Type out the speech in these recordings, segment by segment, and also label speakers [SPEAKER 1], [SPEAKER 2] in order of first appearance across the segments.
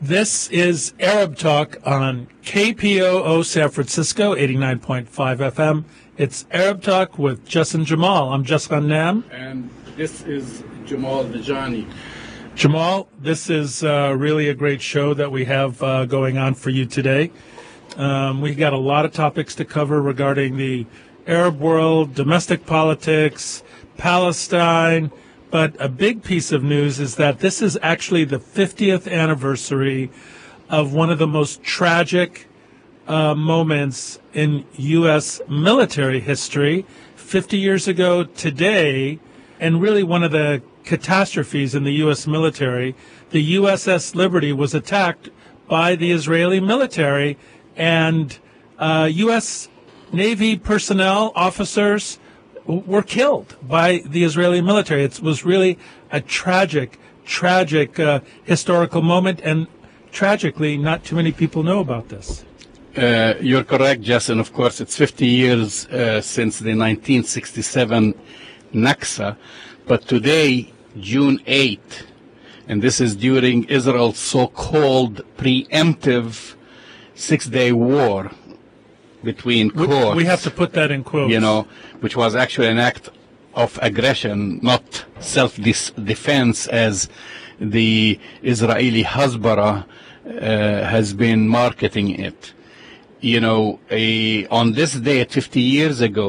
[SPEAKER 1] This is Arab Talk on KPOO San Francisco, 89.5 FM. It's Arab Talk with Justin Jamal. I'm Jess Ghannam.
[SPEAKER 2] And this is Jamal Dajani.
[SPEAKER 1] Jamal, this is uh, really a great show that we have uh, going on for you today. Um, we got a lot of topics to cover regarding the Arab world, domestic politics, Palestine, but a big piece of news is that this is actually the 50th anniversary of one of the most tragic uh, moments in U.S. military history. 50 years ago today, and really one of the catastrophes in the U.S. military, the USS Liberty was attacked by the Israeli military, and uh, U.S. Navy personnel, officers, were killed by the Israeli military. It was really a tragic, tragic uh, historical moment, and tragically, not too many people know about this.
[SPEAKER 2] Uh, you're correct, Jason. Of course, it's 50 years uh, since the 1967 Naksa, but today, June 8th, and this is during Israel's so-called preemptive six-day war between courts.
[SPEAKER 1] We have to put that in quotes.
[SPEAKER 2] You know, which was actually an act of aggression, not self-defense as the Israeli Hasbara uh, has been marketing it. You know, a, on this day, 50 years ago,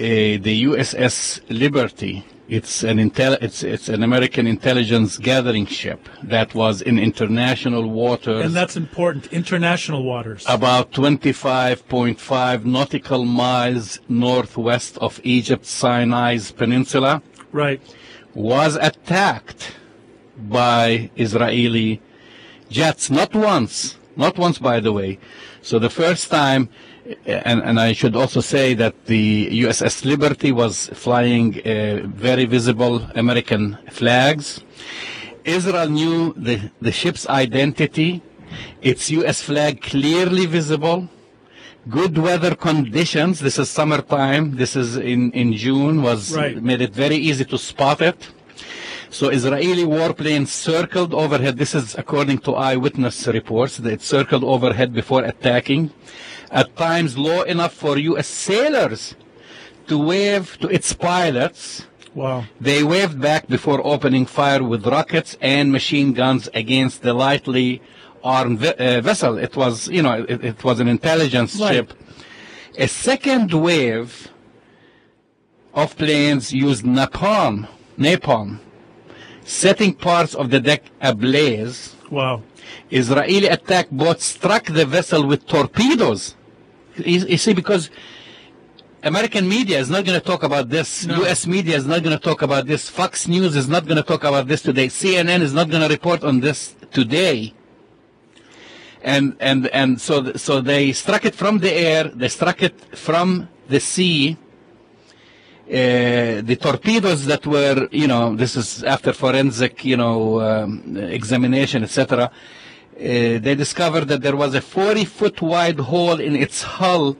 [SPEAKER 2] Uh, the USS Liberty it's an intel- it's it's an American intelligence gathering ship that was in international waters.
[SPEAKER 1] And that's important, international waters.
[SPEAKER 2] About 25.5 nautical miles northwest of Egypt's Sinai's peninsula.
[SPEAKER 1] Right.
[SPEAKER 2] Was attacked by Israeli jets not once, not once by the way. So the first time and, and, I should also say that the USS Liberty was flying uh, very visible American flags. Israel knew the, the ship's identity, its U.S. flag clearly visible, good weather conditions. This is summertime. This is in, in June was
[SPEAKER 1] right.
[SPEAKER 2] made it very easy to spot it. So Israeli warplanes circled overhead. This is according to eyewitness reports. It circled overhead before attacking at times low enough for U.S. sailors to wave to its pilots.
[SPEAKER 1] Wow.
[SPEAKER 2] They waved back before opening fire with rockets and machine guns against the lightly armed uh, vessel. It was, you know, it, it was an intelligence
[SPEAKER 1] right.
[SPEAKER 2] ship. A second wave of planes used napalm, napalm, setting parts of the deck ablaze.
[SPEAKER 1] Wow.
[SPEAKER 2] Israeli attack boats struck the vessel with torpedoes you, you see, because American media is not going to talk about this.
[SPEAKER 1] No.
[SPEAKER 2] U.S. media is not going to talk about this. Fox News is not going to talk about this today. CNN is not going to report on this today. And and and so so they struck it from the air. They struck it from the sea. Uh, the torpedoes that were, you know, this is after forensic, you know, um, examination, etc. Uh, they discovered that there was a 40 foot wide hole in its hull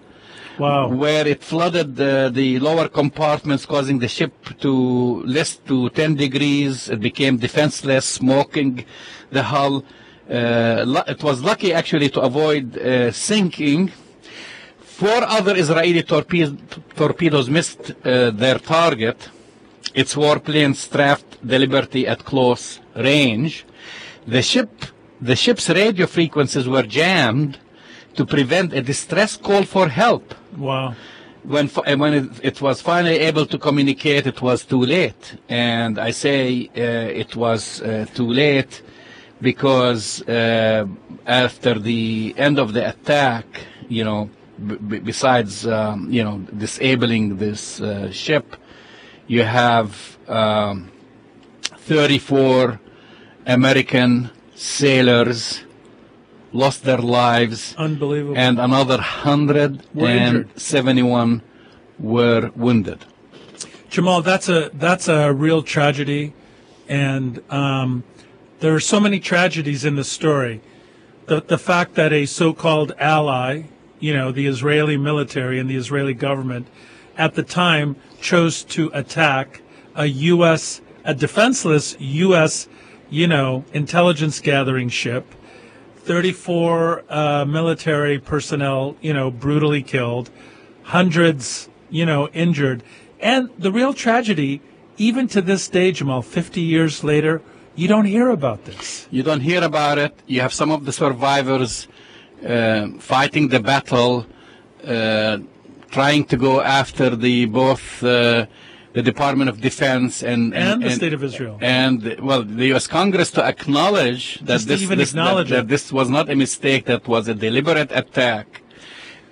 [SPEAKER 1] wow.
[SPEAKER 2] where it flooded the, the lower compartments, causing the ship to list to 10 degrees. It became defenseless, smoking the hull. Uh, it was lucky actually to avoid uh, sinking. Four other Israeli torpe- torpedoes missed uh, their target. Its warplanes strafed the Liberty at close range. The ship the ship's radio frequencies were jammed to prevent a distress call for help.
[SPEAKER 1] Wow.
[SPEAKER 2] When, when it, it, was finally able to communicate, it was too late. And I say uh, it was uh, too late because uh, after the end of the attack, you know, b- besides, um, you know, disabling this uh, ship, you have um, 34 American sailors lost their lives.
[SPEAKER 1] Unbelievable.
[SPEAKER 2] And another 171 were wounded.
[SPEAKER 1] Jamal, that's a that's a real tragedy, and um, there are so many tragedies in the story. The the fact that a so-called ally, you know, the Israeli military and the Israeli government, at the time chose to attack a U.S. a defenseless U.S you know, intelligence gathering ship 34 uh, military personnel, you know, brutally killed, hundreds, you know, injured. And the real tragedy, even to this day, Jamal, 50 years later, you don't hear about this.
[SPEAKER 2] You don't hear about it. You have some of the survivors uh, fighting the battle, uh, trying to go after the both uh, the Department of Defense and
[SPEAKER 1] And the State of Israel.
[SPEAKER 2] and well, the U.S. Congress to acknowledge that
[SPEAKER 1] Just
[SPEAKER 2] this
[SPEAKER 1] even
[SPEAKER 2] this,
[SPEAKER 1] acknowledge
[SPEAKER 2] that, that this was not a mistake, that was a deliberate attack,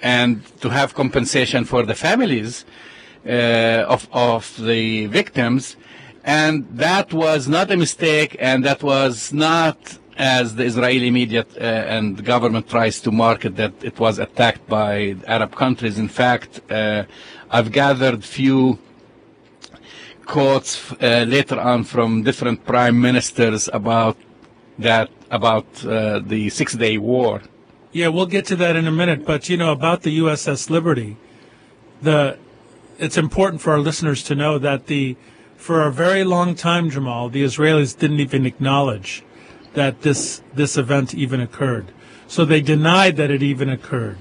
[SPEAKER 2] and to have compensation for the families uh, of of the victims, and that was not a mistake, and that was not as the Israeli media uh, and government tries to market that it was attacked by Arab countries. In fact, uh, I've gathered few quotes uh, later on from different prime ministers about that about uh, the Six Day War.
[SPEAKER 1] Yeah, we'll get to that in a minute. But you know about the USS Liberty, the it's important for our listeners to know that the for a very long time, Jamal, the Israelis didn't even acknowledge that this this event even occurred. So they denied that it even occurred.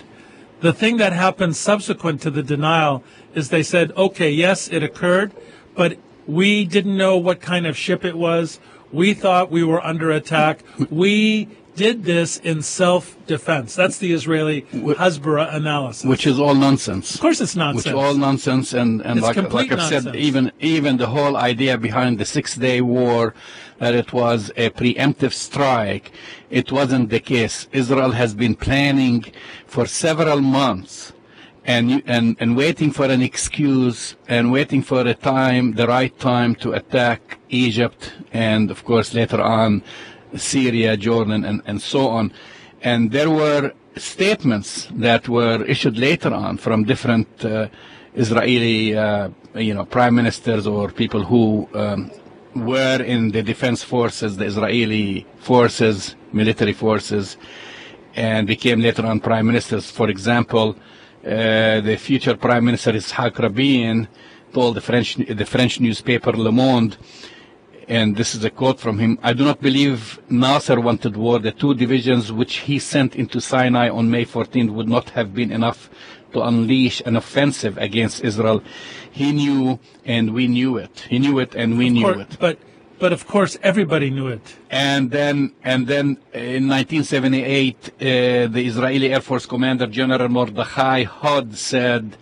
[SPEAKER 1] The thing that happened subsequent to the denial is they said, okay, yes, it occurred, but we didn't know what kind of ship it was. We thought we were under attack. We did this in self-defense. That's the Israeli Hasbara analysis.
[SPEAKER 2] which is all nonsense.
[SPEAKER 1] of course, it's nonsense.
[SPEAKER 2] Which all nonsense, and, and
[SPEAKER 1] It's
[SPEAKER 2] like, like I've said, even even the whole idea behind the Six Day War, that it was a preemptive strike, it wasn't the case. Israel has been planning for several months, and and and waiting for an excuse and waiting for a time, the right time to attack Egypt, and of course later on Syria, Jordan, and, and so on. And there were statements that were issued later on from different uh, Israeli, uh, you know, prime ministers or people who um, were in the defense forces, the Israeli forces, military forces, and became later on prime ministers. For example, Uh, the future prime minister Ishaq Rabin told the French the French newspaper Le Monde and this is a quote from him I do not believe Nasser wanted war. The two divisions which he sent into Sinai on May 14 would not have been enough to unleash an offensive against Israel. He knew, and we knew it. He knew it, and we knew
[SPEAKER 1] Cour-
[SPEAKER 2] it.
[SPEAKER 1] But but of course, everybody knew it.
[SPEAKER 2] And then, and then in 1978, uh, the Israeli Air Force Commander General Mordechai Hod said,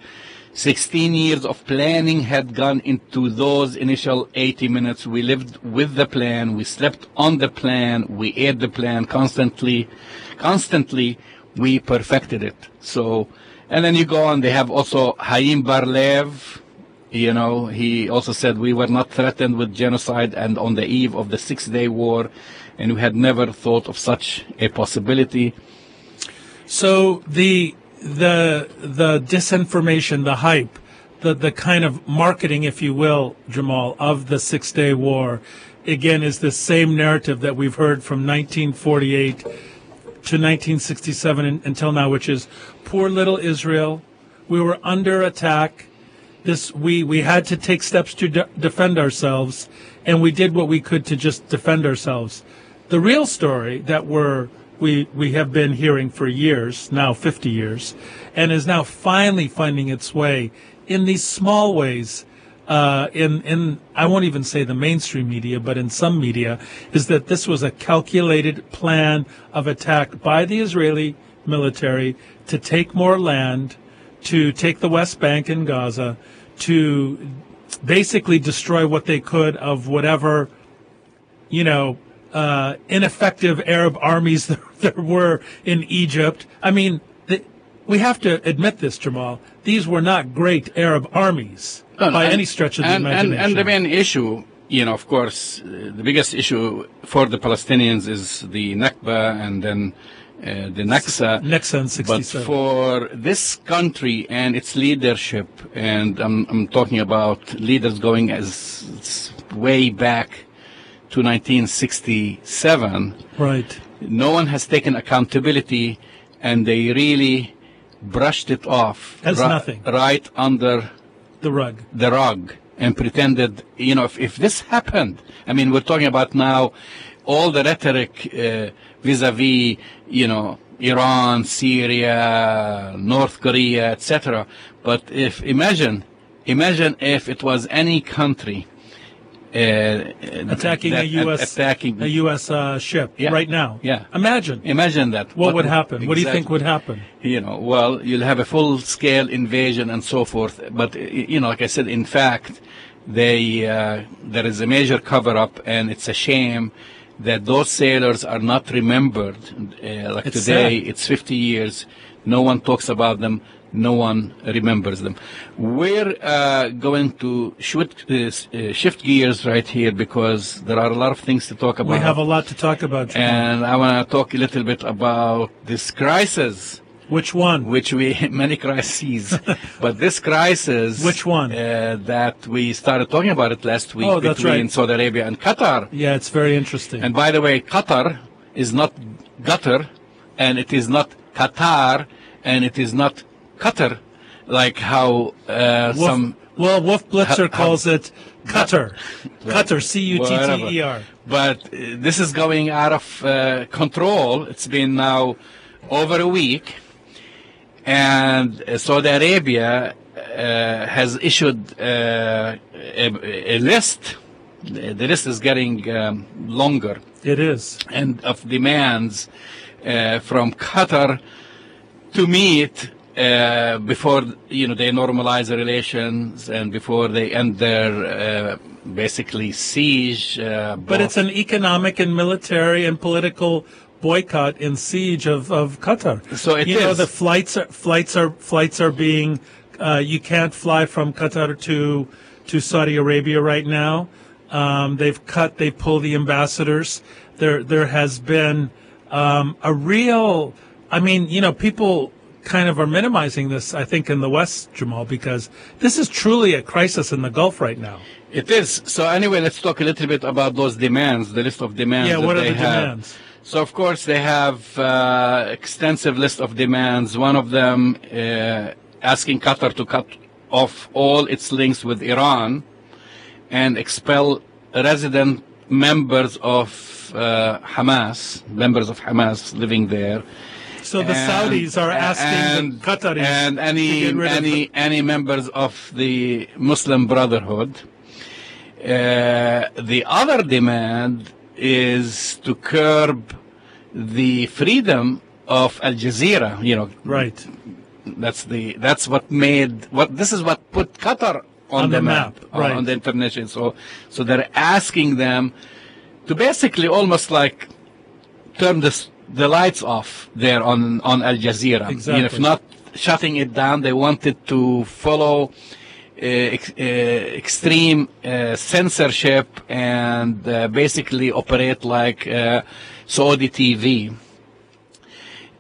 [SPEAKER 2] 16 years of planning had gone into those initial 80 minutes. We lived with the plan. We slept on the plan. We ate the plan constantly. Constantly, we perfected it. So, and then you go on. They have also Haim Barlev. You know, he also said we were not threatened with genocide and on the eve of the Six Day War, and we had never thought of such a possibility.
[SPEAKER 1] So the the the disinformation, the hype, the the kind of marketing, if you will, Jamal, of the Six Day War, again, is the same narrative that we've heard from 1948 to 1967 and, until now, which is poor little Israel. We were under attack. This we we had to take steps to de- defend ourselves, and we did what we could to just defend ourselves. The real story that we're we we have been hearing for years now, 50 years, and is now finally finding its way in these small ways. Uh, in in I won't even say the mainstream media, but in some media, is that this was a calculated plan of attack by the Israeli military to take more land, to take the West Bank and Gaza, to basically destroy what they could of whatever, you know, uh, ineffective Arab armies there, there were in Egypt. I mean, the, we have to admit this, Jamal. These were not great Arab armies by
[SPEAKER 2] And-
[SPEAKER 1] any stretch of the
[SPEAKER 2] and,
[SPEAKER 1] imagination.
[SPEAKER 2] And, and the main issue, you know, of course, uh, the biggest issue for the Palestinians is the Nakba and then uh, the. Naksa
[SPEAKER 1] in
[SPEAKER 2] But for this country and its leadership, and I'm, I'm talking about leaders going as way back to 1967,
[SPEAKER 1] right.
[SPEAKER 2] no one has taken accountability, and they really brushed it off
[SPEAKER 1] As
[SPEAKER 2] ri-
[SPEAKER 1] nothing.
[SPEAKER 2] right under
[SPEAKER 1] The rug.
[SPEAKER 2] the rug and pretended, you know, if, if this happened, I mean, we're talking about now all the rhetoric uh, vis-a-vis, you know, Iran, Syria, North Korea, etc. But if imagine, imagine if it was any country uh,
[SPEAKER 1] attacking
[SPEAKER 2] that-
[SPEAKER 1] a U.S.
[SPEAKER 2] attacking
[SPEAKER 1] a U.S. Uh, ship
[SPEAKER 2] Yeah.
[SPEAKER 1] right now.
[SPEAKER 2] Yeah.
[SPEAKER 1] Imagine
[SPEAKER 2] Imagine that.
[SPEAKER 1] what would happen. What do you think would happen?
[SPEAKER 2] you know, well, you'll have a full-scale invasion and so forth. But you know, like I said, in fact, they uh, there is a major cover-up, and it's a shame that those sailors are not remembered. Uh, like
[SPEAKER 1] It's
[SPEAKER 2] today,
[SPEAKER 1] sad.
[SPEAKER 2] it's 50 years. No one talks about them. No one remembers them. We're uh, going to shoot, uh, uh, shift gears right here because there are a lot of things to talk about.
[SPEAKER 1] We have a lot to talk about.
[SPEAKER 2] And I want to talk a little bit about this crisis
[SPEAKER 1] Which one?
[SPEAKER 2] which we many crises, but this crisis,
[SPEAKER 1] Which one?
[SPEAKER 2] uh, that we started talking about it last week
[SPEAKER 1] Oh,
[SPEAKER 2] between
[SPEAKER 1] right.
[SPEAKER 2] Saudi Arabia and Qatar.
[SPEAKER 1] yeah, it's very interesting.
[SPEAKER 2] And by the way, Qatar is not gutter, and it is not Qatar, and it is not Qatar, like how uh,
[SPEAKER 1] Wolf,
[SPEAKER 2] some
[SPEAKER 1] well, Wolf Blitzer
[SPEAKER 2] Ha- ha-
[SPEAKER 1] calls it Qatar. Qatar, C-U-T-T-E-R.
[SPEAKER 2] whatever. But uh, this is going out of uh, control. It's been now over a week, and Saudi Arabia uh, has issued uh, a, a list. The the list is getting um, longer
[SPEAKER 1] It is.
[SPEAKER 2] and of demands uh, from Qatar to meet uh, before you know they normalize the relations and before they end their uh, basically siege. Uh,
[SPEAKER 1] But it's an economic and military and political boycott and siege of, of Qatar.
[SPEAKER 2] So it
[SPEAKER 1] you know the flights are flights are flights are being uh, you can't fly from Qatar to to Saudi Arabia right now. Um, they've cut they pull the ambassadors. There there has been um, a real I mean you know people kind of are minimizing this I think in the West Jamal because this is truly a crisis in the Gulf right now.
[SPEAKER 2] It is. So anyway, let's talk a little bit about those demands, the list of demands.
[SPEAKER 1] Yeah, what are the
[SPEAKER 2] have.
[SPEAKER 1] demands?
[SPEAKER 2] So of course they have uh, extensive list of demands. One of them uh, asking Qatar to cut off all its links with Iran and expel resident members of uh, Hamas, members of Hamas living there.
[SPEAKER 1] So the
[SPEAKER 2] And-
[SPEAKER 1] Saudis are asking
[SPEAKER 2] and,
[SPEAKER 1] the Qataris
[SPEAKER 2] and
[SPEAKER 1] to
[SPEAKER 2] any
[SPEAKER 1] get rid
[SPEAKER 2] any
[SPEAKER 1] of
[SPEAKER 2] any members of the Muslim Brotherhood. Uh, the other demand is to curb the freedom of Al Jazeera. You know,
[SPEAKER 1] right.
[SPEAKER 2] that's the that's what made what this is what put Qatar on,
[SPEAKER 1] On
[SPEAKER 2] the,
[SPEAKER 1] the
[SPEAKER 2] map,
[SPEAKER 1] map,
[SPEAKER 2] on-
[SPEAKER 1] right.
[SPEAKER 2] on the international. So so they're asking them to basically almost like turn this, the lights off there on on Al Jazeera.
[SPEAKER 1] Exactly.
[SPEAKER 2] if not shutting it down, they wanted to follow. Uh, ex- uh, extreme uh, censorship and uh, basically operate like uh, Saudi TV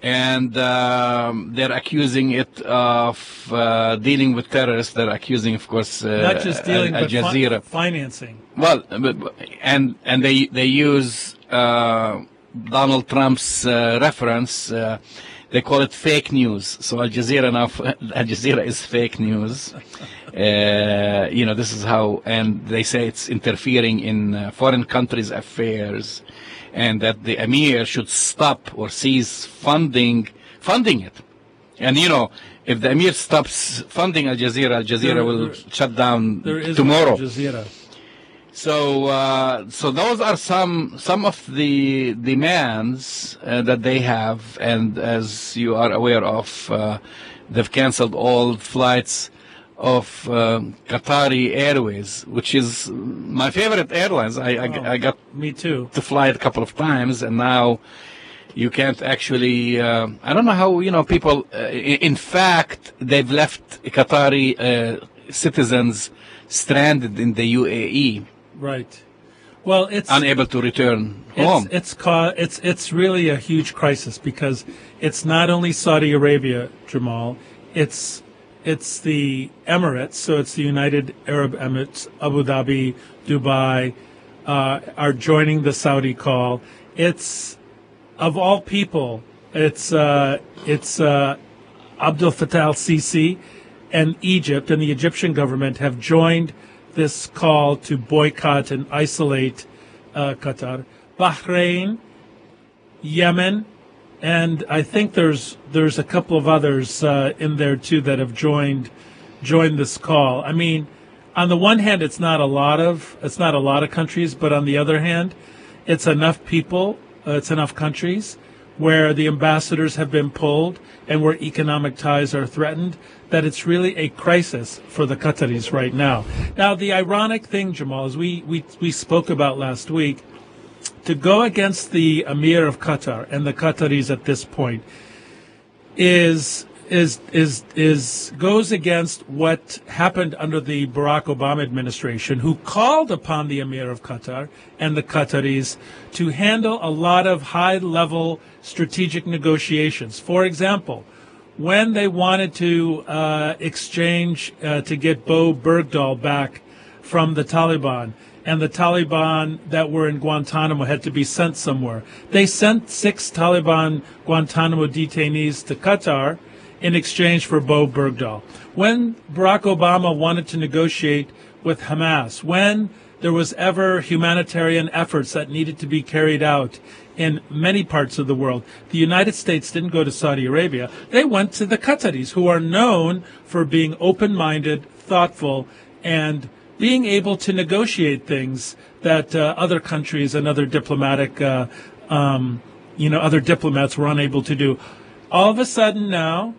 [SPEAKER 2] and um, they're accusing it of uh, dealing with terrorists. They're accusing, of course, uh,
[SPEAKER 1] Not just dealing,
[SPEAKER 2] Al,
[SPEAKER 1] but fi- financing.
[SPEAKER 2] well, and and they they use uh, Donald Trump's uh, reference. They call it fake news. So Al Jazeera now, Al Jazeera is fake news. Uh, you know, this is how, and they say it's interfering in uh, foreign countries' affairs, and that the emir should stop or cease funding funding it. And you know, if the emir stops funding Al Jazeera, Al Jazeera
[SPEAKER 1] There-
[SPEAKER 2] will
[SPEAKER 1] there-
[SPEAKER 2] shut down
[SPEAKER 1] There is
[SPEAKER 2] tomorrow.
[SPEAKER 1] Al Jazeera.
[SPEAKER 2] So, uh, so those are some some of the demands uh, that they have, and as you are aware of, uh, they've canceled all flights of uh, Qatari Airways, which is my favorite airlines. I, I, I got
[SPEAKER 1] Me too.
[SPEAKER 2] to fly it a couple of times, and now you can't actually. Uh, I don't know how you know people. Uh, in fact, they've left Qatari uh, citizens stranded in the UAE
[SPEAKER 1] Right. Well, it's
[SPEAKER 2] unable to return home.
[SPEAKER 1] It's it's, ca- it's it's really a huge crisis because it's not only Saudi Arabia, Jamal. It's it's the Emirates, so it's the United Arab Emirates, Abu Dhabi, Dubai, uh, are joining the Saudi call. It's of all people, it's uh, it's uh, Abdel Fattah al-Sisi and Egypt and the Egyptian government have joined this call to boycott and isolate uh, Qatar. Bahrain, Yemen, and I think there's there's a couple of others uh, in there too that have joined joined this call. I mean, on the one hand, it's not a lot of it's not a lot of countries, but on the other hand, it's enough people, uh, it's enough countries where the ambassadors have been pulled and where economic ties are threatened that it's really a crisis for the Qataris right now. Now, the ironic thing, Jamal, is we, we, we spoke about last week, to go against the Emir of Qatar and the Qataris at this point is is is is goes against what happened under the Barack Obama administration, who called upon the Emir of Qatar and the Qataris to handle a lot of high-level strategic negotiations. For example, when they wanted to uh, exchange uh, to get Bo Bergdahl back from the Taliban, and the Taliban that were in Guantanamo had to be sent somewhere. They sent six Taliban Guantanamo detainees to Qatar in exchange for Bo Bergdahl. When Barack Obama wanted to negotiate with Hamas, when there was ever humanitarian efforts that needed to be carried out in many parts of the world. The United States didn't go to Saudi Arabia. They went to the Qataris, who are known for being open-minded, thoughtful, and being able to negotiate things that uh, other countries and other diplomatic, uh, um, you know, other diplomats were unable to do. All of a sudden now,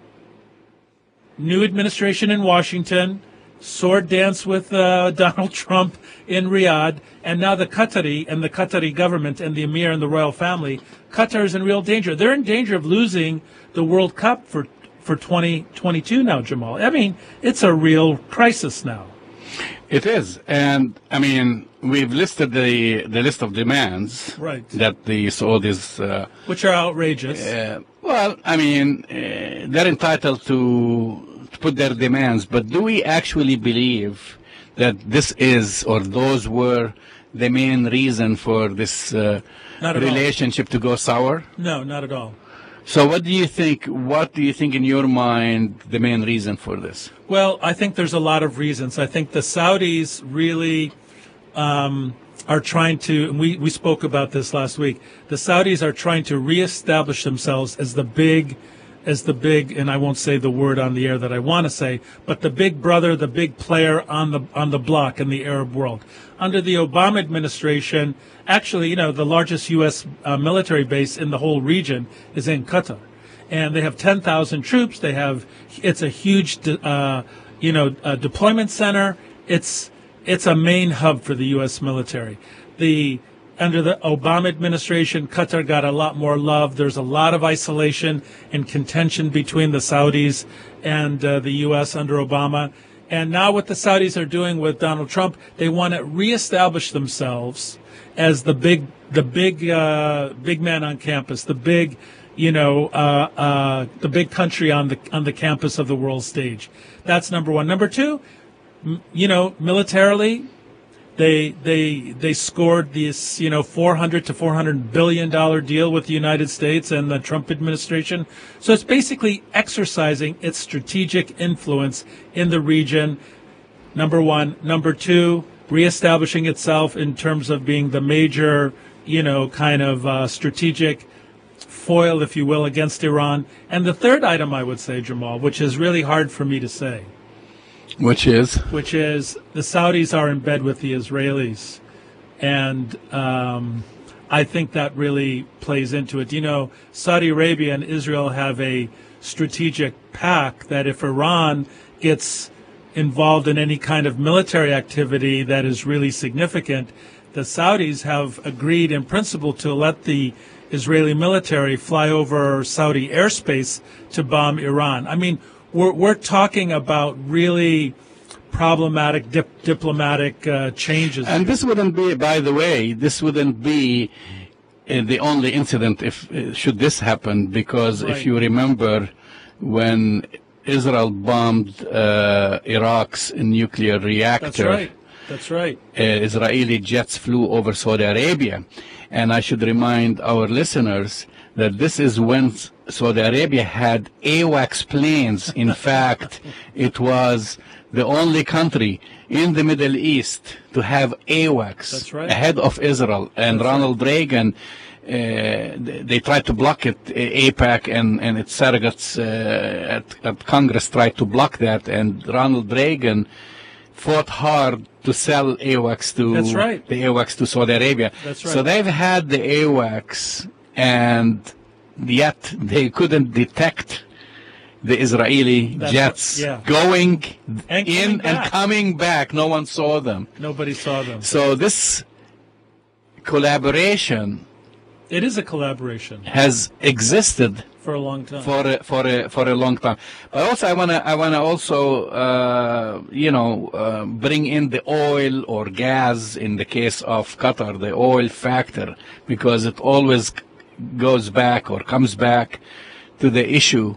[SPEAKER 1] new administration in Washington, sword dance with uh, Donald Trump in Riyadh, and now the Qatari and the Qatari government and the Emir and the royal family. Qatar is in real danger. They're in danger of losing the World Cup for for 2022 now, Jamal. I mean, it's a real crisis now.
[SPEAKER 2] It is, and I mean, we've listed the the list of demands
[SPEAKER 1] Right.
[SPEAKER 2] that the Saudis. Uh,
[SPEAKER 1] Which are outrageous.
[SPEAKER 2] uh, well, I mean, uh, they're entitled to, to put their demands, but do we actually believe that this is or those were the main reason for this uh,
[SPEAKER 1] Not all.
[SPEAKER 2] relationship to go sour?
[SPEAKER 1] No, not at all.
[SPEAKER 2] So, what do you think? What do you think in your mind the main reason for this?
[SPEAKER 1] Well, I think there's a lot of reasons. I think the Saudis really um, are trying to, and we, we spoke about this last week. The Saudis are trying to reestablish themselves as the big, as the big, and I won't say the word on the air that I want to say, but the big brother, the big player on the on the block in the Arab world. Under the Obama administration, actually, you know, the largest U.S. Uh, military base in the whole region is in Qatar and they have 10,000 troops. They have, it's a huge, uh, you know, uh, deployment center. It's, it's a main hub for the U.S. military. The, under the Obama administration, Qatar got a lot more love. There's a lot of isolation and contention between the Saudis and uh, the U.S. under Obama. And now what the Saudis are doing with Donald Trump, they want to reestablish themselves as the big, the big, uh, big man on campus, the big, you know, uh, uh, the big country on the on the campus of the world stage. That's number one. Number two, you know, militarily, they they they scored this you know 400 to 400 billion dollar deal with the United States and the Trump administration. So it's basically exercising its strategic influence in the region. Number one, number two, reestablishing itself in terms of being the major, you know, kind of uh, strategic foil, if you will, against Iran. And the third item I would say, Jamal, which is really hard for me to say,
[SPEAKER 2] Which is
[SPEAKER 1] which is the Saudis are in bed with the Israelis. And um, I think that really plays into it. You know, Saudi Arabia and Israel have a strategic pact that if Iran gets involved in any kind of military activity that is really significant, the Saudis have agreed in principle to let the Israeli military fly over Saudi airspace to bomb Iran. I mean, we're, we're talking about really problematic dip, diplomatic uh, changes.
[SPEAKER 2] And this wouldn't be, by the way, this wouldn't be uh, the only incident if uh, should this happen, because
[SPEAKER 1] Right.
[SPEAKER 2] if you remember when Israel bombed uh, Iraq's nuclear reactor,
[SPEAKER 1] That's right. That's right.
[SPEAKER 2] uh, Israeli jets flew over Saudi Arabia. And I should remind our listeners that this is when Saudi Arabia had AWACS planes. In fact, it was the only country in the Middle East to have AWACS
[SPEAKER 1] That's right.
[SPEAKER 2] ahead of Israel. And Ronald Reagan, uh, they tried to block it. uh, AIPAC and, and its surrogates uh, at, at Congress tried to block that. And Ronald Reagan fought hard to sell AWACS to
[SPEAKER 1] That's right.
[SPEAKER 2] the AWACS to Saudi Arabia.
[SPEAKER 1] That's
[SPEAKER 2] So they've had the AWACS, and yet they couldn't detect the Israeli
[SPEAKER 1] That's
[SPEAKER 2] jets
[SPEAKER 1] right, yeah.
[SPEAKER 2] going
[SPEAKER 1] And
[SPEAKER 2] in and coming back. No one saw them.
[SPEAKER 1] Nobody saw them.
[SPEAKER 2] So this collaboration
[SPEAKER 1] It is a collaboration
[SPEAKER 2] has existed
[SPEAKER 1] for a long time.
[SPEAKER 2] for a, for a, for a long time. But also, I wanna I wanna also uh, you know uh, bring in the oil or gas in the case of Qatar, the oil factor, because it always goes back or comes back to the issue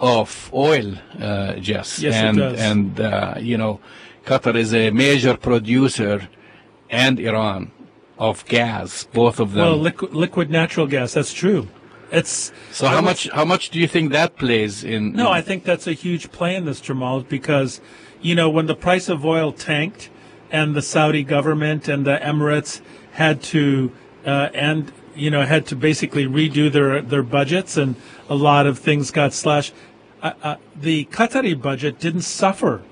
[SPEAKER 2] of oil, uh, Jess.
[SPEAKER 1] Yes, it
[SPEAKER 2] and
[SPEAKER 1] does.
[SPEAKER 2] and uh, you know, Qatar is a major producer, and Iran of gas, both of them.
[SPEAKER 1] well, liquid, liquid natural gas. That's true. It's
[SPEAKER 2] so how
[SPEAKER 1] was-
[SPEAKER 2] much how much do you think that plays in?
[SPEAKER 1] No,
[SPEAKER 2] in-
[SPEAKER 1] I think that's a huge play in this, Jamal, because, you know, when the price of oil tanked and the Saudi government and the Emirates had to, uh, and, you know, had to basically redo their, their budgets and a lot of things got slashed, uh, uh, the Qatari budget didn't suffer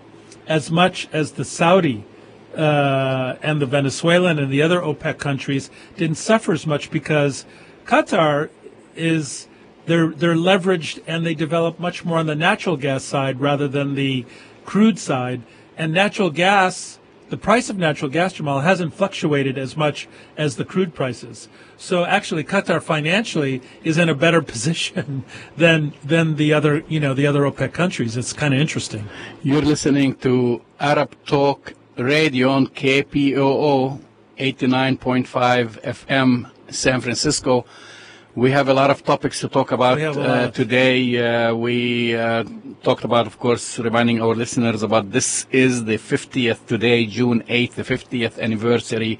[SPEAKER 1] as much as the Saudi uh, and the Venezuelan and the other OPEC countries didn't suffer as much because Qatar is they're they're leveraged and they develop much more on the natural gas side rather than the crude side. And natural gas, the price of natural gas, Jamal, hasn't fluctuated as much as the crude prices. So actually, Qatar financially is in a better position than than the other you know the other OPEC countries. It's kind of interesting.
[SPEAKER 2] You're listening to Arab Talk Radio on KPOO 89.5 FM San Francisco. We have a lot of topics to talk about
[SPEAKER 1] We have a
[SPEAKER 2] uh, today. Uh, we uh, talked about, of course, reminding our listeners about this is the 50th today, June 8th, the 50th anniversary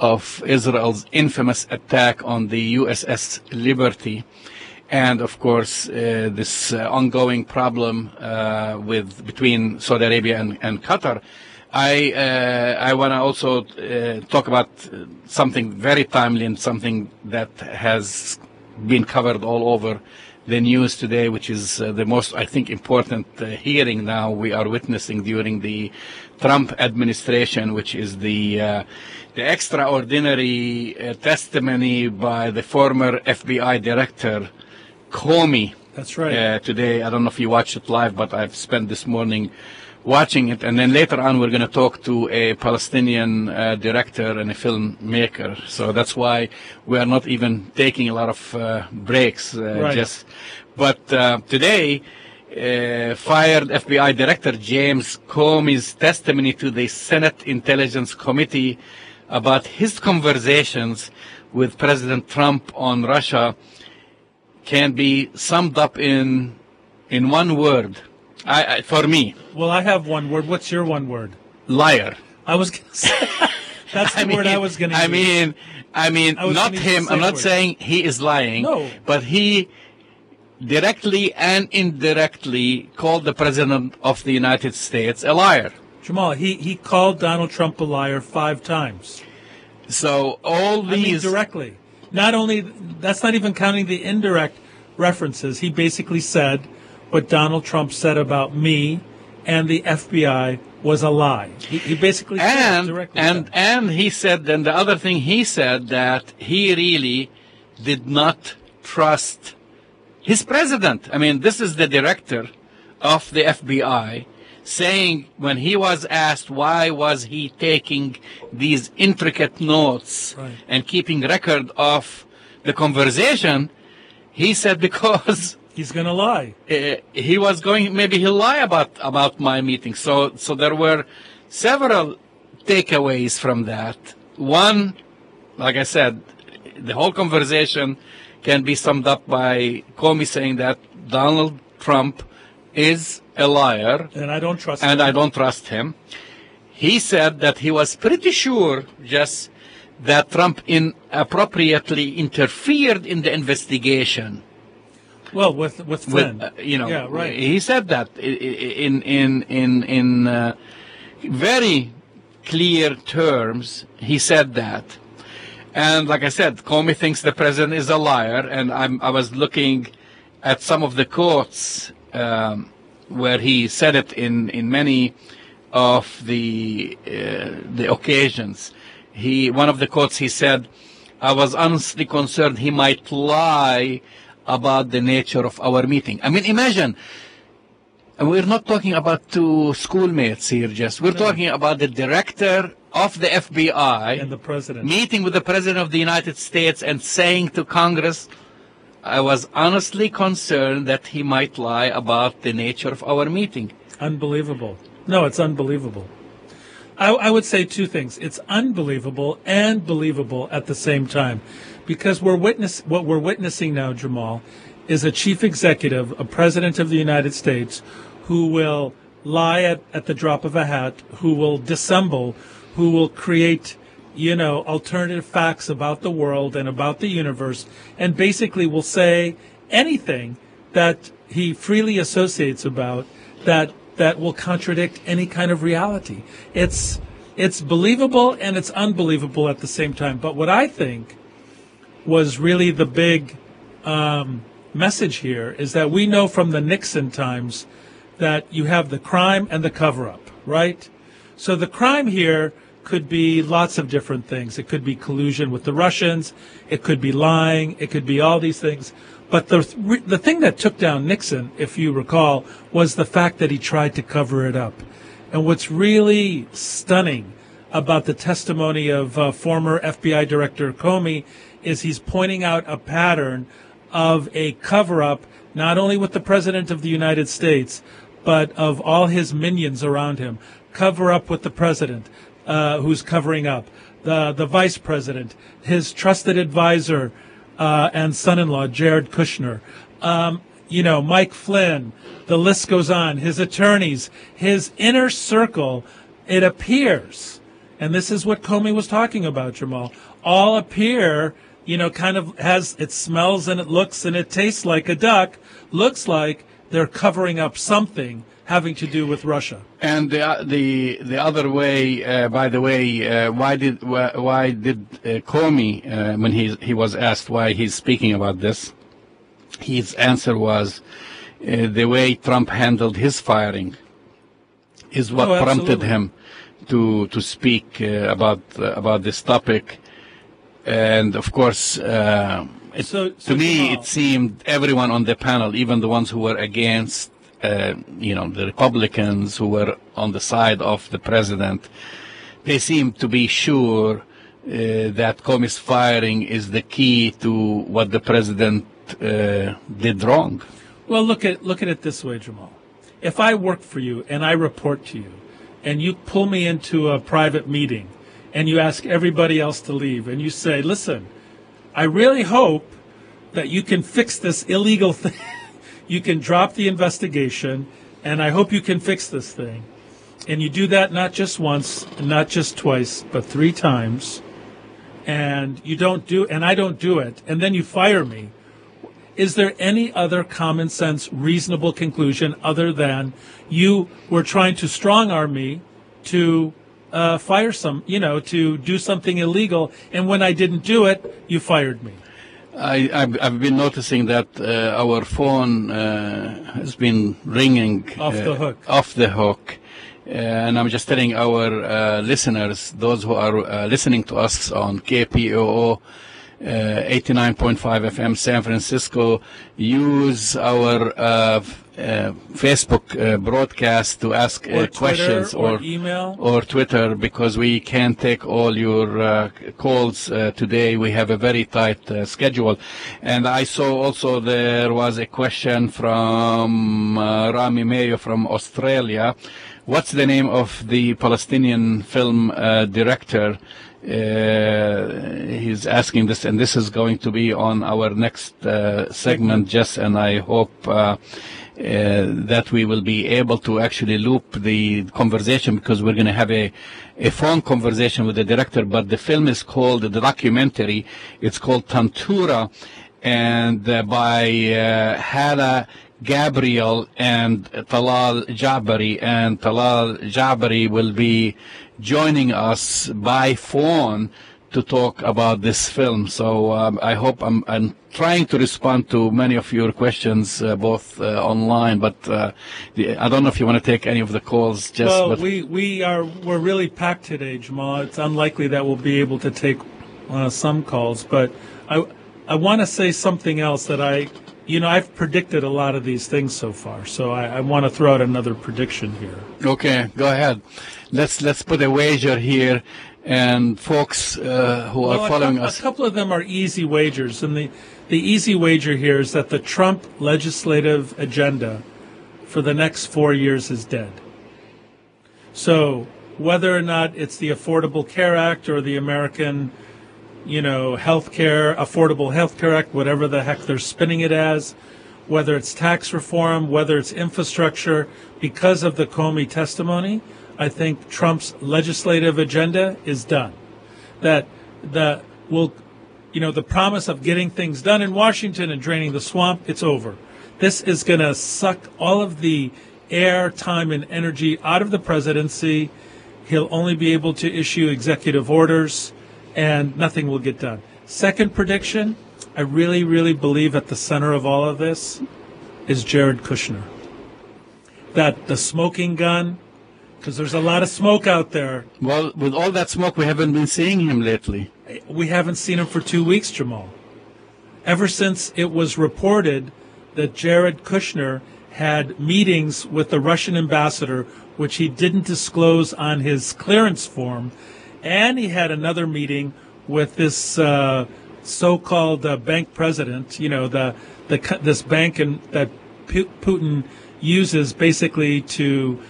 [SPEAKER 2] of Israel's infamous attack on the USS Liberty and of course uh, this uh, ongoing problem uh, with between Saudi Arabia and, and Qatar. I uh, I want to also uh, talk about something very timely and something that has been covered all over the news today, which is uh, the most I think important uh, hearing now we are witnessing during the Trump administration, which is the uh, the extraordinary uh, testimony by the former FBI director Comey
[SPEAKER 1] That's right.
[SPEAKER 2] uh, today. I don't know if you watched it live, but I've spent this morning watching it. And then later on, we're going to talk to a Palestinian uh, director and a filmmaker. So that's why we are not even taking a lot of uh, breaks. Uh,
[SPEAKER 1] Right.
[SPEAKER 2] Just, but uh, today, uh, fired FBI Director James Comey's testimony to the Senate Intelligence Committee about his conversations with President Trump on Russia can be summed up in in one word. I, I, for me,
[SPEAKER 1] Well, I have one word. What's your one word?
[SPEAKER 2] liar.
[SPEAKER 1] I was going to say that's the word I was going to.
[SPEAKER 2] I mean, I mean,
[SPEAKER 1] I
[SPEAKER 2] not
[SPEAKER 1] gonna use the
[SPEAKER 2] him. I'm not
[SPEAKER 1] word.
[SPEAKER 2] saying he is lying.
[SPEAKER 1] No.
[SPEAKER 2] but he directly and indirectly called the president of the United States a liar.
[SPEAKER 1] Jamal, he he called Donald Trump a liar five times.
[SPEAKER 2] So all these.
[SPEAKER 1] I mean,
[SPEAKER 2] these
[SPEAKER 1] directly. Not only that's not even counting the indirect references. He basically said what Donald Trump said about me and the FBI was a lie. He, he basically
[SPEAKER 2] and and and he said then the other thing he said that he really did not trust his president. I mean, this is the director of the FBI saying when he was asked why was he taking these intricate notes
[SPEAKER 1] Right.
[SPEAKER 2] and keeping record of the conversation, he said because
[SPEAKER 1] he's going to lie.
[SPEAKER 2] uh, he was going maybe he'll lie about about my meeting so so there were several takeaways from that one like i said the whole conversation can be summed up by comey saying that donald trump is a liar
[SPEAKER 1] And I don't trust
[SPEAKER 2] and
[SPEAKER 1] him.
[SPEAKER 2] I don't trust him. He said that he was pretty sure just that Trump inappropriately interfered in the investigation.
[SPEAKER 1] Well, with with Flynn,
[SPEAKER 2] With, uh, you know,
[SPEAKER 1] yeah, right.
[SPEAKER 2] He said that in in in in uh, very clear terms. He said that, and like I said, Comey thinks the president is a liar, and I'm I was looking at some of the quotes um, where he said it in in many of the uh, the occasions. He one of the quotes he said, "I was honestly concerned he might lie about the nature of our meeting." I mean, imagine we're not talking about two schoolmates here, just. We're talking about the director of the FBI
[SPEAKER 1] and the president.
[SPEAKER 2] meeting with the President of the United States and saying to Congress, I was honestly concerned that he might lie about the nature of our meeting.
[SPEAKER 1] Unbelievable. No, it's unbelievable. I, I would say two things. It's unbelievable and believable at the same time, because we're witness what we're witnessing now, Jamal, is a chief executive, a president of the United States, who will lie at, at the drop of a hat, who will dissemble, who will create, you know, alternative facts about the world and about the universe, and basically will say anything that he freely associates about that that will contradict any kind of reality. It's it's believable and it's unbelievable at the same time. But what I think was really the big um, message here is that we know from the Nixon times that you have the crime and the cover up, right? So the crime here could be lots of different things. It could be collusion with the Russians. It could be lying. It could be all these things. But the the thing that took down Nixon, if you recall, was the fact that he tried to cover it up. And what's really stunning about the testimony of uh, former FBI Director Comey is he's pointing out a pattern of a cover up, not only with the President of the United States, but of all his minions around him. Cover up with the President, uh, who's covering up, the, the Vice President, his trusted advisor, uh, and son-in-law, Jared Kushner. Um, you know, Mike Flynn, the list goes on, his attorneys, his inner circle, it appears, and this is what Comey was talking about, Jamal, all appear, you know, kind of has, it smells and it looks and it tastes like a duck, looks like they're covering up something having to do with Russia.
[SPEAKER 2] And the the the other way, uh, by the way, uh, why did why, why did uh, Comey, uh, when he he was asked why he's speaking about this, his answer was uh, the way Trump handled his firing is what
[SPEAKER 1] Oh,
[SPEAKER 2] prompted him to to speak uh, about about this topic, and of course. Uh, it,
[SPEAKER 1] So- so
[SPEAKER 2] to me,
[SPEAKER 1] Jamal-
[SPEAKER 2] it seemed everyone on the panel, even the ones who were against, uh, you know, the Republicans who were on the side of the president, they seem to be sure uh, that Comey's firing is the key to what the president uh, did wrong.
[SPEAKER 1] Well, look at look at it this way, Jamal. If I work for you and I report to you, and you pull me into a private meeting, and you ask everybody else to leave, and you say, "Listen, I really hope that you can fix this illegal thing. You can drop the investigation, and I hope you can fix this thing." And you do that not just once, not just twice, but three times, and you don't do, and I don't do it, and then you fire me is there any other common sense, reasonable conclusion other than you were trying to strong arm me to uh, fire some, you know, to do something illegal, and when I didn't do it, you fired me?
[SPEAKER 2] I, I've, I've been noticing that uh, our phone uh, has been ringing
[SPEAKER 1] Off the
[SPEAKER 2] uh,
[SPEAKER 1] hook.
[SPEAKER 2] Off the hook. Uh, and I'm just telling our uh, listeners, those who are uh, listening to us on KPOO uh, 89.5 FM San Francisco, use our uh, uh, Facebook uh, broadcast to ask
[SPEAKER 1] Or
[SPEAKER 2] uh, questions
[SPEAKER 1] Twitter, or email.
[SPEAKER 2] or Twitter because we can't take all your uh, calls uh, today. We have a very tight uh, schedule. And I saw also there was a question from uh, Rami Mayo from Australia. What's the name of the Palestinian film uh, director Uh, he's asking this, and this is going to be on our next uh, segment, Jess, and I hope uh, uh, that we will be able to actually loop the conversation because we're going to have a, a phone conversation with the director, but the film is called, the documentary, it's called Tantura, and uh, by uh, Hala Gabriel and Talal Jabari, and Talal Jabari will be joining us by phone to talk about this film. So um, I hope I'm, I'm, trying to respond to many of your questions, uh, both uh, online. But uh, the, I don't know if you want to take any of the calls. Just
[SPEAKER 1] well,
[SPEAKER 2] but
[SPEAKER 1] we we are we're really packed today, Jamal. It's unlikely that we'll be able to take uh, some calls, but I I want to say something else that I. You know, I've predicted a lot of these things so far, so I, I want to throw out another prediction here.
[SPEAKER 2] Okay, go ahead. Let's let's put a wager here and folks uh, who
[SPEAKER 1] Well,
[SPEAKER 2] are
[SPEAKER 1] a
[SPEAKER 2] following
[SPEAKER 1] cou-
[SPEAKER 2] us.
[SPEAKER 1] A couple of them are easy wagers, and the the easy wager here is that the Trump legislative agenda for the next four years is dead. So whether or not it's the Affordable Care Act or the American, you know, Health Care Affordable Health Care Act, whatever the heck they're spinning it as, whether it's tax reform, whether it's infrastructure, because of the Comey testimony, I think Trump's legislative agenda is done. That the will you know the promise of getting things done in Washington and draining the swamp it's over. This is going to suck all of the air time and energy out of the presidency. He'll only be able to issue executive orders and nothing will get done second prediction i really really believe at the center of all of this is jared kushner that the smoking gun because there's a lot of smoke out there
[SPEAKER 2] Well, with all that smoke, we haven't been seeing him lately.
[SPEAKER 1] we haven't seen him for two weeks, Jamal. Ever since it was reported that Jared Kushner had meetings with the Russian ambassador, which he didn't disclose on his clearance form, and he had another meeting with this uh, so-called uh, bank president. You know, the the this bank that Putin uses basically to,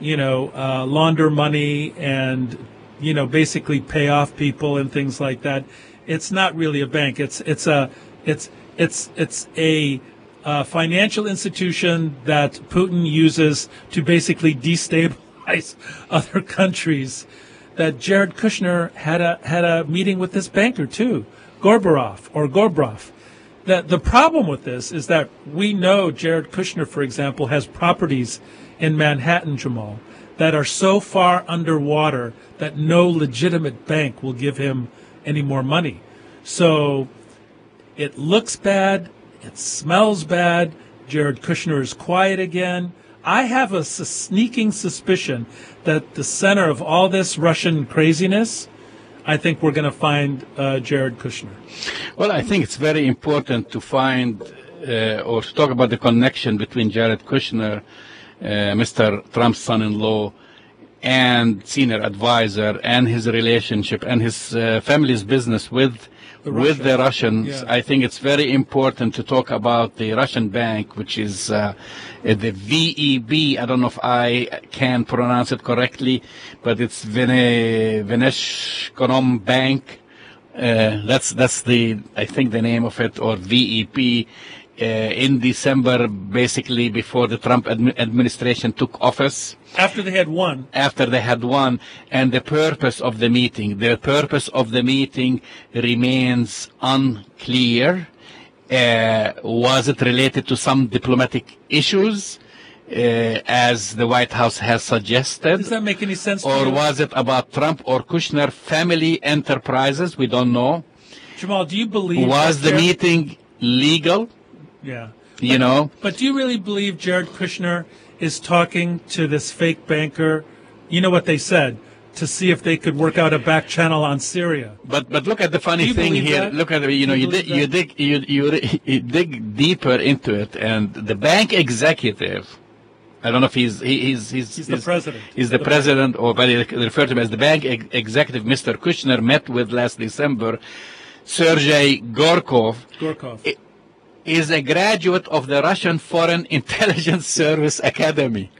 [SPEAKER 1] you know, uh, launder money and you know basically pay off people and things like that. It's not really a bank. It's it's a it's it's it's a uh, financial institution that Putin uses to basically destabilize other countries. That Jared Kushner had a had a meeting with this banker too, Gorbarov or Gorbrov. The the problem with this is that we know Jared Kushner, for example, has properties in Manhattan, Jamal, that are so far underwater that no legitimate bank will give him any more money. So it looks bad, it smells bad. Jared Kushner is quiet again. I have a sneaking suspicion that the center of all this Russian craziness, I think we're going to find uh, Jared Kushner.
[SPEAKER 2] Well, I think it's very important to find uh, or to talk about the connection between Jared Kushner, uh, Mr. Trump's son-in-law, and senior advisor, and his relationship and his uh, family's business with
[SPEAKER 1] The
[SPEAKER 2] with the
[SPEAKER 1] Russians. Yeah.
[SPEAKER 2] I think it's very important to talk about the Russian bank, which is uh, uh, the VEB. I don't know if I can pronounce it correctly, but it's Vene, Veneshkonom Bank. Uh, that's that's the I think the name of it or VEP. Uh, in December, basically before the Trump admi- administration took office,
[SPEAKER 1] After they had won,
[SPEAKER 2] after they had won, and the purpose of the meeting. The purpose of the meeting remains unclear. Uh, was it related to some diplomatic issues, uh, as the White House has suggested?
[SPEAKER 1] does that make any sense to
[SPEAKER 2] Or was it about Trump or Kushner family enterprises? We don't know.
[SPEAKER 1] Jamal, do you believe
[SPEAKER 2] Was the meeting legal?
[SPEAKER 1] Yeah.
[SPEAKER 2] You know?
[SPEAKER 1] But do you really believe Jared Kushner is talking to this fake banker? You know what they said to see if they could work out a back channel on Syria.
[SPEAKER 2] But but look at the funny thing here.
[SPEAKER 1] that?
[SPEAKER 2] Look at the, you know
[SPEAKER 1] Do you
[SPEAKER 2] you dig you dig you you, you dig deeper into it, and the bank executive. I don't know if he's he, he's he's,
[SPEAKER 1] He's the president.
[SPEAKER 2] He's the,
[SPEAKER 1] The
[SPEAKER 2] president, or but they refer to him as the bank ex- executive. Mr. Kushner met with last December. Sergei Gorkov
[SPEAKER 1] Gorkov.
[SPEAKER 2] I- is a graduate of the Russian Foreign Intelligence Service Academy.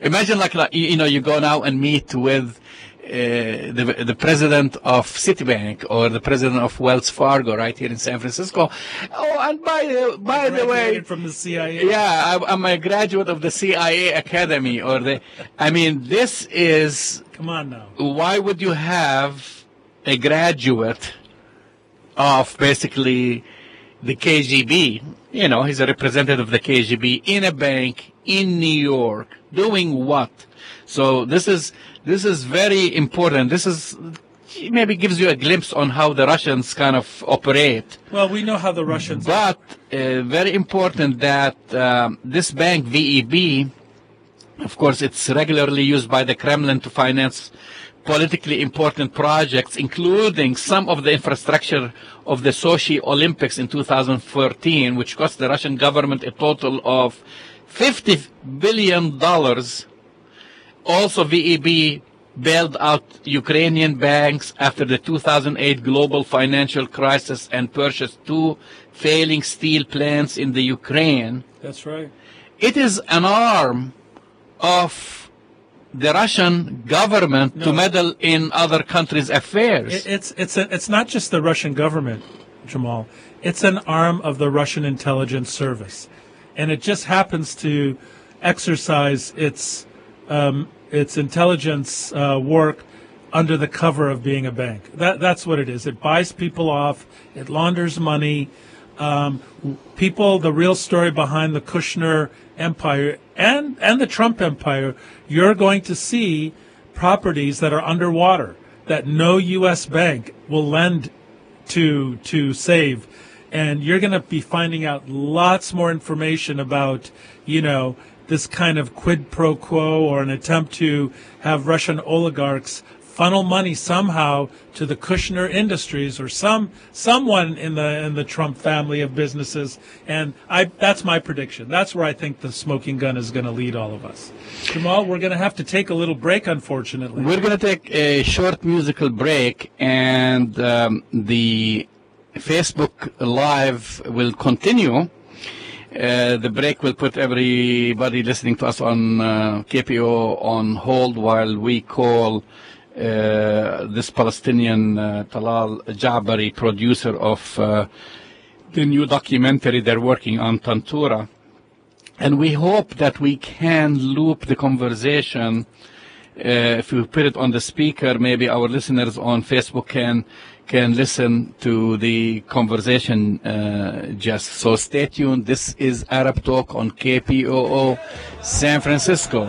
[SPEAKER 2] Imagine like, like you know you go now and meet with uh, the, the president of Citibank or the president of Wells Fargo right here in San Francisco. Oh, and by the by the way,
[SPEAKER 1] from the CIA.
[SPEAKER 2] Yeah, I, I'm a graduate of the CIA Academy or the. I mean, this is.
[SPEAKER 1] Come on now.
[SPEAKER 2] Why would you have a graduate of basically the KGB? You know, he's a representative of the KGB in a bank in New York doing what? So this is this is very important. This is maybe gives you a glimpse on how the Russians kind of operate.
[SPEAKER 1] Well, we know how the Russians.
[SPEAKER 2] But uh, very important that um, this bank VEB, of course, it's regularly used by the Kremlin to finance politically important projects, including some of the infrastructure of the Sochi Olympics in 2014, which cost the Russian government a total of 50 billion dollars also, VEB bailed out Ukrainian banks after the 2008 global financial crisis and purchased two failing steel plants in the Ukraine.
[SPEAKER 1] That's right.
[SPEAKER 2] It is an arm of the Russian government no. to meddle in other countries' affairs.
[SPEAKER 1] It's it's a, it's not just the Russian government, Jamal. It's an arm of the Russian intelligence service, and it just happens to exercise its um, its intelligence uh, work under the cover of being a bank. That, that's what it is. It buys people off. It launders money. Um, people, the real story behind the Kushner empire and, and the Trump empire, you're going to see properties that are underwater that no U.S. bank will lend to, to save. And you're going to be finding out lots more information about, you know, this kind of quid pro quo or an attempt to have Russian oligarchs funnel money somehow to the Kushner Industries or some someone in the in the Trump family of businesses. And I that's my prediction. That's where I think the smoking gun is going to lead all of us. Jamal, we're going to have to take a little break, unfortunately.
[SPEAKER 2] We're going to take a short musical break, and um, the Facebook Live will continue. Uh, the break will put everybody listening to us on uh, KPOO on hold while we call this Palestinian uh, Talal Jabari, producer of uh, the new documentary they're working on, Tantura. And we hope that we can loop the conversation. if we put it on the speaker, maybe our listeners on Facebook can can listen to the conversation uh, just. So stay tuned. This is Arab Talk on KPOO San Francisco.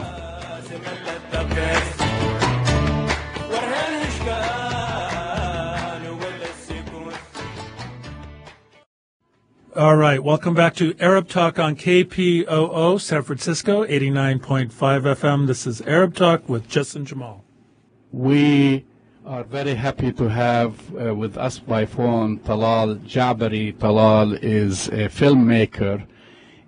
[SPEAKER 1] All right, welcome back to Arab Talk on KPOO San Francisco, 89.5 FM. This is Arab Talk with Jess and Jamal.
[SPEAKER 2] We are very happy to have uh, with us by phone Talal Jabari. Talal is a filmmaker,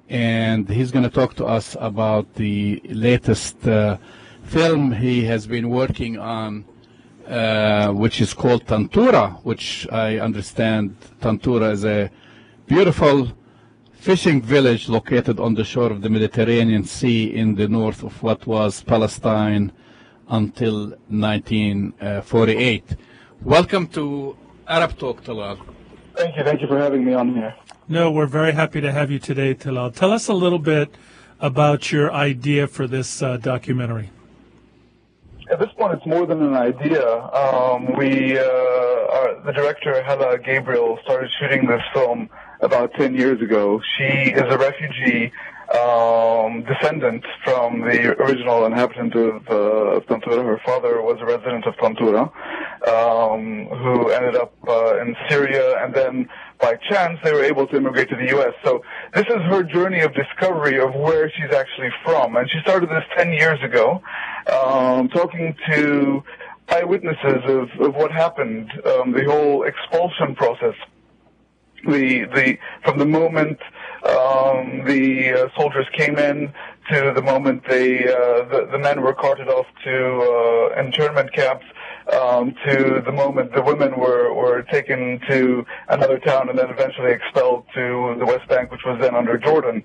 [SPEAKER 2] and he's going to talk to us about the latest uh, film he has been working on, uh, which is called Tantura, which I understand Tantura is a beautiful fishing village located on the shore of the Mediterranean Sea in the north of what was Palestine until 1948. Welcome to Arab Talk, Talal.
[SPEAKER 3] Thank you. Thank you for having me on here.
[SPEAKER 1] No, we're very happy to have you today, Talal. Tell us a little bit about your idea for this uh, documentary.
[SPEAKER 3] At this point, it's more than an idea. Um, we, uh, our, the director Hala Gabriel, started shooting this film about 10 years ago. She is a refugee um, descendant from the original inhabitant of, uh, Tantura. Her father was a resident of Tantura, um, who ended up uh, in Syria, and then by chance they were able to immigrate to the U.S. So this is her journey of discovery of where she's actually from, and she started this 10 years ago, um, talking to eyewitnesses of, of what happened, um, the whole expulsion process the the from the moment um, the uh, soldiers came in to the moment they uh, the, the men were carted off to uh, internment camps um, to the moment the women were were taken to another town and then eventually expelled to the West Bank, which was then under Jordan.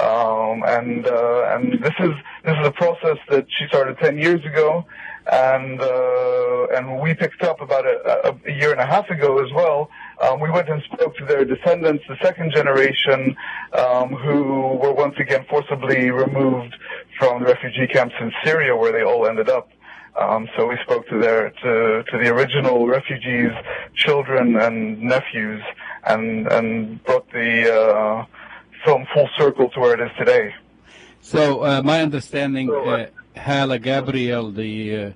[SPEAKER 3] Um, and uh, and this is this is a process that she started 10 years ago, and uh, and we picked up about a, a, year and a half ago as well. Um, we went and spoke to their descendants, the second generation, um, who were once again forcibly removed from the refugee camps in Syria, where they all ended up. Um, so we spoke to their to, to the original refugees, children and nephews, and and brought the uh, film full circle to where it is today.
[SPEAKER 2] So uh, my understanding, uh, Hala Gabriel, the uh,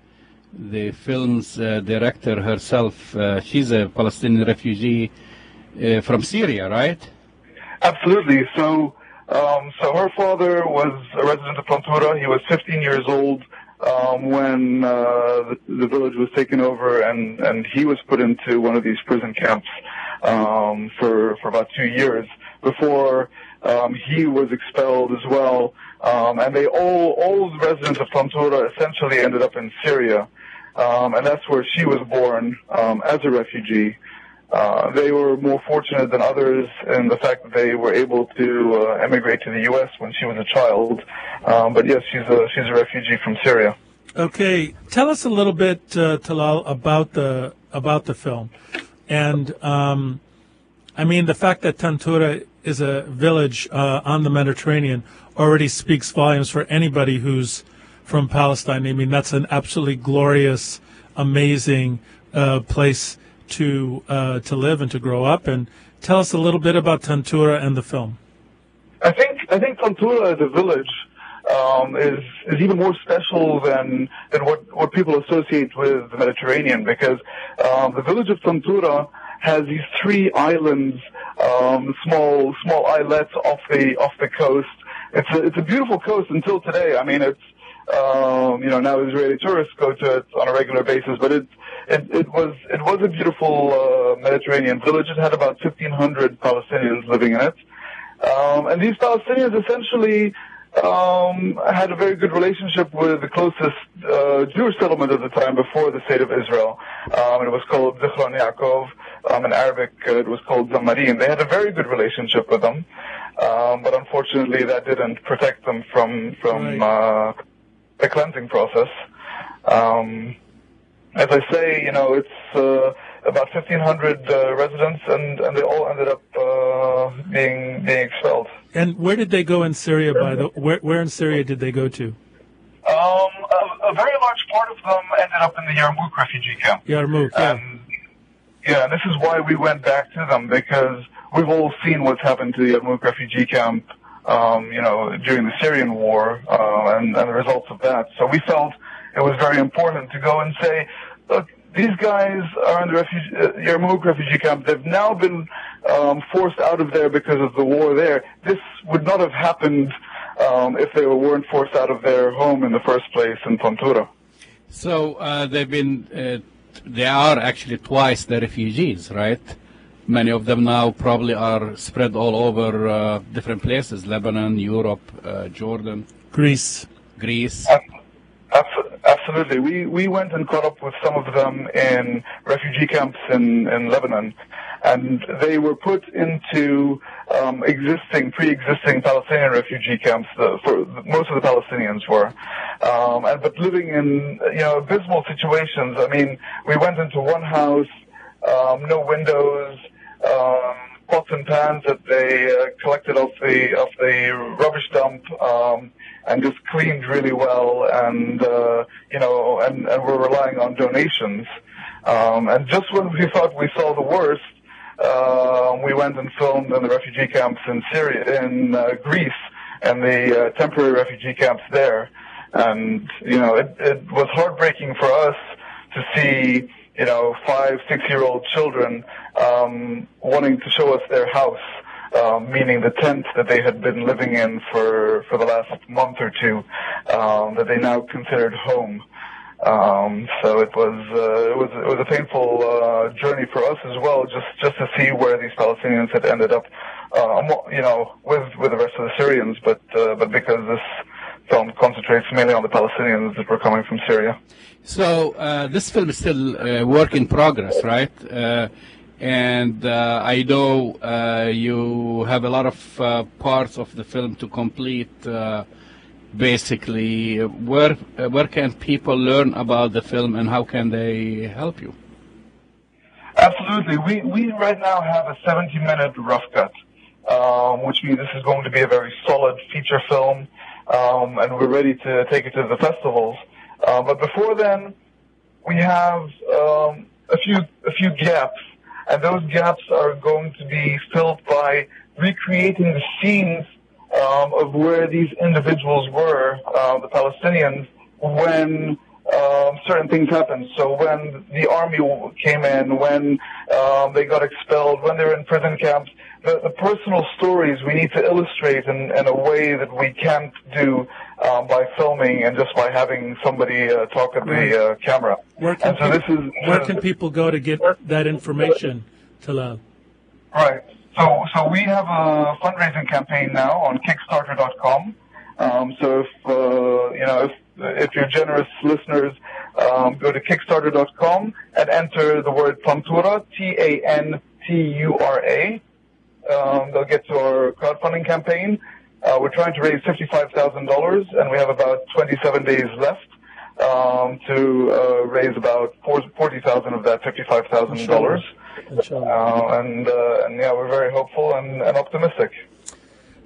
[SPEAKER 2] the film's uh, director herself, uh, she's a Palestinian refugee uh, from Syria, right?
[SPEAKER 3] Absolutely. So. Um, so her father was a resident of Tantura. He was 15 years old um, when uh, the, the village was taken over, and and he was put into one of these prison camps um, for for about two years before um, he was expelled as well. Um, and they all all the residents of Tantura essentially ended up in Syria, um, and that's where she was born um, as a refugee. Uh, they were more fortunate than others in the fact that they were able to uh, emigrate to the U.S. when she was a child. Um, but yes, she's a she's a refugee from Syria.
[SPEAKER 1] Okay, tell us a little bit, uh, Talal, about the about the film, and um, I mean the fact that Tantura is a village uh, on the Mediterranean already speaks volumes for anybody who's from Palestine. I mean that's an absolutely glorious, amazing uh, place to uh, to live and to grow up. And tell us a little bit about Tantura and the film.
[SPEAKER 3] I think I think Tantura, the village, um, is is even more special than than what what people associate with the Mediterranean because um, the village of Tantura has these three islands, um, small small islets off the off the coast. It's a, it's a beautiful coast until today. I mean, it's um, you know now Israeli tourists go to it on a regular basis, but it's it, it was it was a beautiful uh, Mediterranean village. It had about 1,500 Palestinians living in it, um, and these Palestinians essentially um, I had a very good relationship with the closest uh, Jewish settlement at the time before the state of Israel. Um, it was called Zichron Yaakov. Um, in Arabic, uh, it was called Zamarin. They had a very good relationship with them, um, but unfortunately, that didn't protect them from from uh, the cleansing process. Um, as I say, you know, it's uh, about 1,500 uh, residents, and, and they all ended up uh, being being expelled.
[SPEAKER 1] And where did they go in Syria? By the where, where in Syria did they go to?
[SPEAKER 3] Um, a, a, very large part of them ended up in the Yarmouk refugee camp.
[SPEAKER 1] Yarmouk, yeah.
[SPEAKER 3] And, yeah, this is why we went back to them because we've all seen what's happened to the Yarmouk refugee camp. Um, you know, during the Syrian war uh, and, and the results of that. So we felt it was very important to go and say, look, these guys are in the refugee, uh, Yarmouk refugee camp. They've now been um, forced out of there because of the war there. This would not have happened um, if they weren't forced out of their home in the first place in Tantura.
[SPEAKER 2] So uh, they've been, uh, they are actually twice the refugees, right? Many of them now probably are spread all over uh, different places: Lebanon, Europe, uh, Jordan,
[SPEAKER 1] Greece,
[SPEAKER 2] Greece.
[SPEAKER 3] Absolutely. We, we went and caught up with some of them in refugee camps in, in Lebanon, and they were put into um, existing, pre-existing Palestinian refugee camps. The, for most of the Palestinians were, um, and but living in you know abysmal situations. I mean, we went into one house, um, no windows. Um, pots and pans that they uh, collected off the off the rubbish dump. Um, and just cleaned really well and, uh, you know, and, and we're relying on donations. Um, and just when we thought we saw the worst, uh, we went and filmed in the refugee camps in Syria, in uh, Greece, and the uh, temporary refugee camps there. And, you know, it, it was heartbreaking for us to see, you know, five, six-year-old children um, wanting to show us their house um, meaning the tent that they had been living in for, for the last month or two, um, that they now considered home. Um, so it was uh, it was it was a painful uh, journey for us as well, just just to see where these Palestinians had ended up, uh, you know, with with the rest of the Syrians, but uh, but because this film concentrates mainly on the Palestinians that were coming from Syria.
[SPEAKER 2] So uh, this film is still uh, work in progress, right? And uh, I know uh, you have a lot of uh, parts of the film to complete. Uh, basically, where where can people learn about the film, and how can they help you?
[SPEAKER 3] Absolutely. We, we right now have a 70 minute rough cut, um, which means this is going to be a very solid feature film, um, and we're ready to take it to the festivals. Uh, but before then, we have um, a few a few gaps, and those gaps are going to be filled by recreating the scenes um, of where these individuals were, uh, the Palestinians, when um, certain things happened. So when the army came in, when um, they got expelled, when they were in prison camps, the, the personal stories we need to illustrate in, in a way that we can't do um, by filming and just by having somebody uh, talk at the uh, camera.
[SPEAKER 1] Where can,
[SPEAKER 3] so
[SPEAKER 1] people,
[SPEAKER 3] this is
[SPEAKER 1] where can people go to get that information, Talal?
[SPEAKER 3] Right. So, so we have a fundraising campaign now on Kickstarter.com. Um, so if uh, you know if if you're generous listeners, um, go to Kickstarter.com and enter the word Tantura, T-A-N-T-U-R-A. Um, they'll get to our crowdfunding campaign. Uh, we're trying to raise fifty-five thousand dollars, and we have about twenty-seven days left um, to uh, raise about forty thousand of that fifty-five thousand dollars.
[SPEAKER 1] Inshallah.
[SPEAKER 3] Uh, and, uh, and yeah, we're very hopeful and, and optimistic.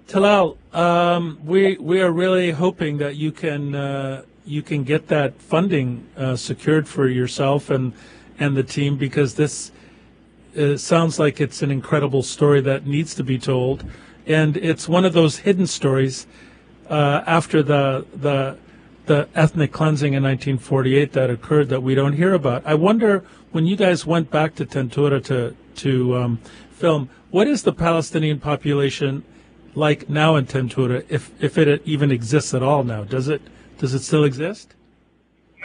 [SPEAKER 1] Talal, um, we we are really hoping that you can uh, you can get that funding uh, secured for yourself and and the team because this uh, sounds like it's an incredible story that needs to be told, and it's one of those hidden stories uh, after the the the ethnic cleansing in 1948 that occurred that we don't hear about. I wonder when you guys went back to Tantura to to um, film, what is the Palestinian population like now in Tantura, if if it even exists at all now? Does it does it still exist?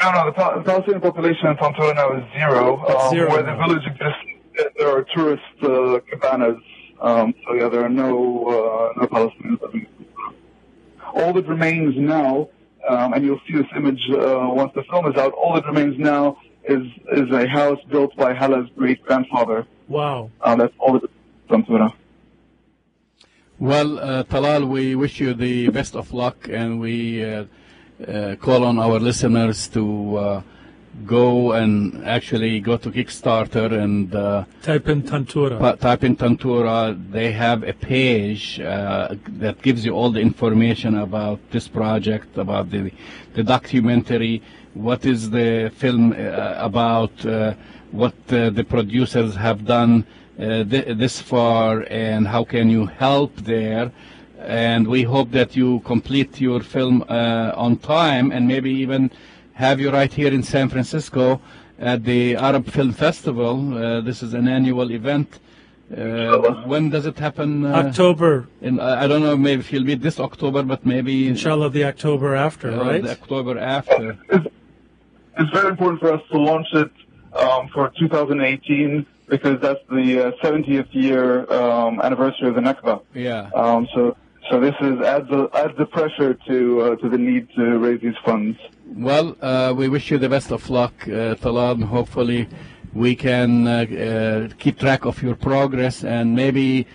[SPEAKER 3] No, no, the, the Palestinian population in Tantura now is zero. Um,
[SPEAKER 1] zero
[SPEAKER 3] where
[SPEAKER 1] now.
[SPEAKER 3] the village exists, there are tourist uh, cabanas. Um, so yeah, there are no uh, no Palestinians living. in Tantura. All that remains now, um, and you'll see this image uh, once the film is out. All that remains now is is a house built by Hala's great grandfather.
[SPEAKER 1] Wow.
[SPEAKER 3] Uh, that's all that is in Tantura.
[SPEAKER 2] Well, uh, Talal, we wish you the best of luck, and we uh, uh, call on our listeners to uh, go and actually go to Kickstarter and uh,
[SPEAKER 1] Type in Tantura.
[SPEAKER 2] pa- type in Tantura. They have a page uh, that gives you all the information about this project, about the the documentary, what is the film uh, about, uh, what uh, the producers have done uh, th- this far, and how can you help there. And we hope that you complete your film uh, on time, and maybe even have you right here in San Francisco at the Arab Film Festival. Uh, this is an annual event. Uh, when does it happen? Uh,
[SPEAKER 1] October,
[SPEAKER 2] in, I I don't know, maybe if you'll be this October, but maybe
[SPEAKER 1] inshallah, the October after,
[SPEAKER 2] uh,
[SPEAKER 1] right?
[SPEAKER 2] the October after.
[SPEAKER 3] it's very important for us to launch it um, for 2018 because that's the uh, 70th year um, anniversary of the Nakba.
[SPEAKER 2] Yeah.
[SPEAKER 3] Um, so, so this is adds the, adds the pressure to uh, to the need to raise these funds.
[SPEAKER 2] Well, uh, we wish you the best of luck, uh, Talal, hopefully we can uh, uh, keep track of your progress and maybe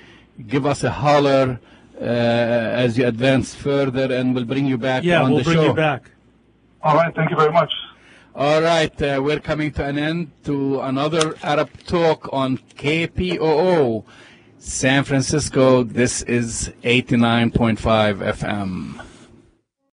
[SPEAKER 2] give us a holler uh, as you advance further, and we'll bring you back
[SPEAKER 1] yeah,
[SPEAKER 2] on
[SPEAKER 1] we'll
[SPEAKER 2] the
[SPEAKER 1] bring
[SPEAKER 2] show.
[SPEAKER 1] you back.
[SPEAKER 3] All right, thank you very much.
[SPEAKER 2] All right, uh, we're coming to an end to another Arab talk on KPOO, San Francisco. This is 89.5 FM.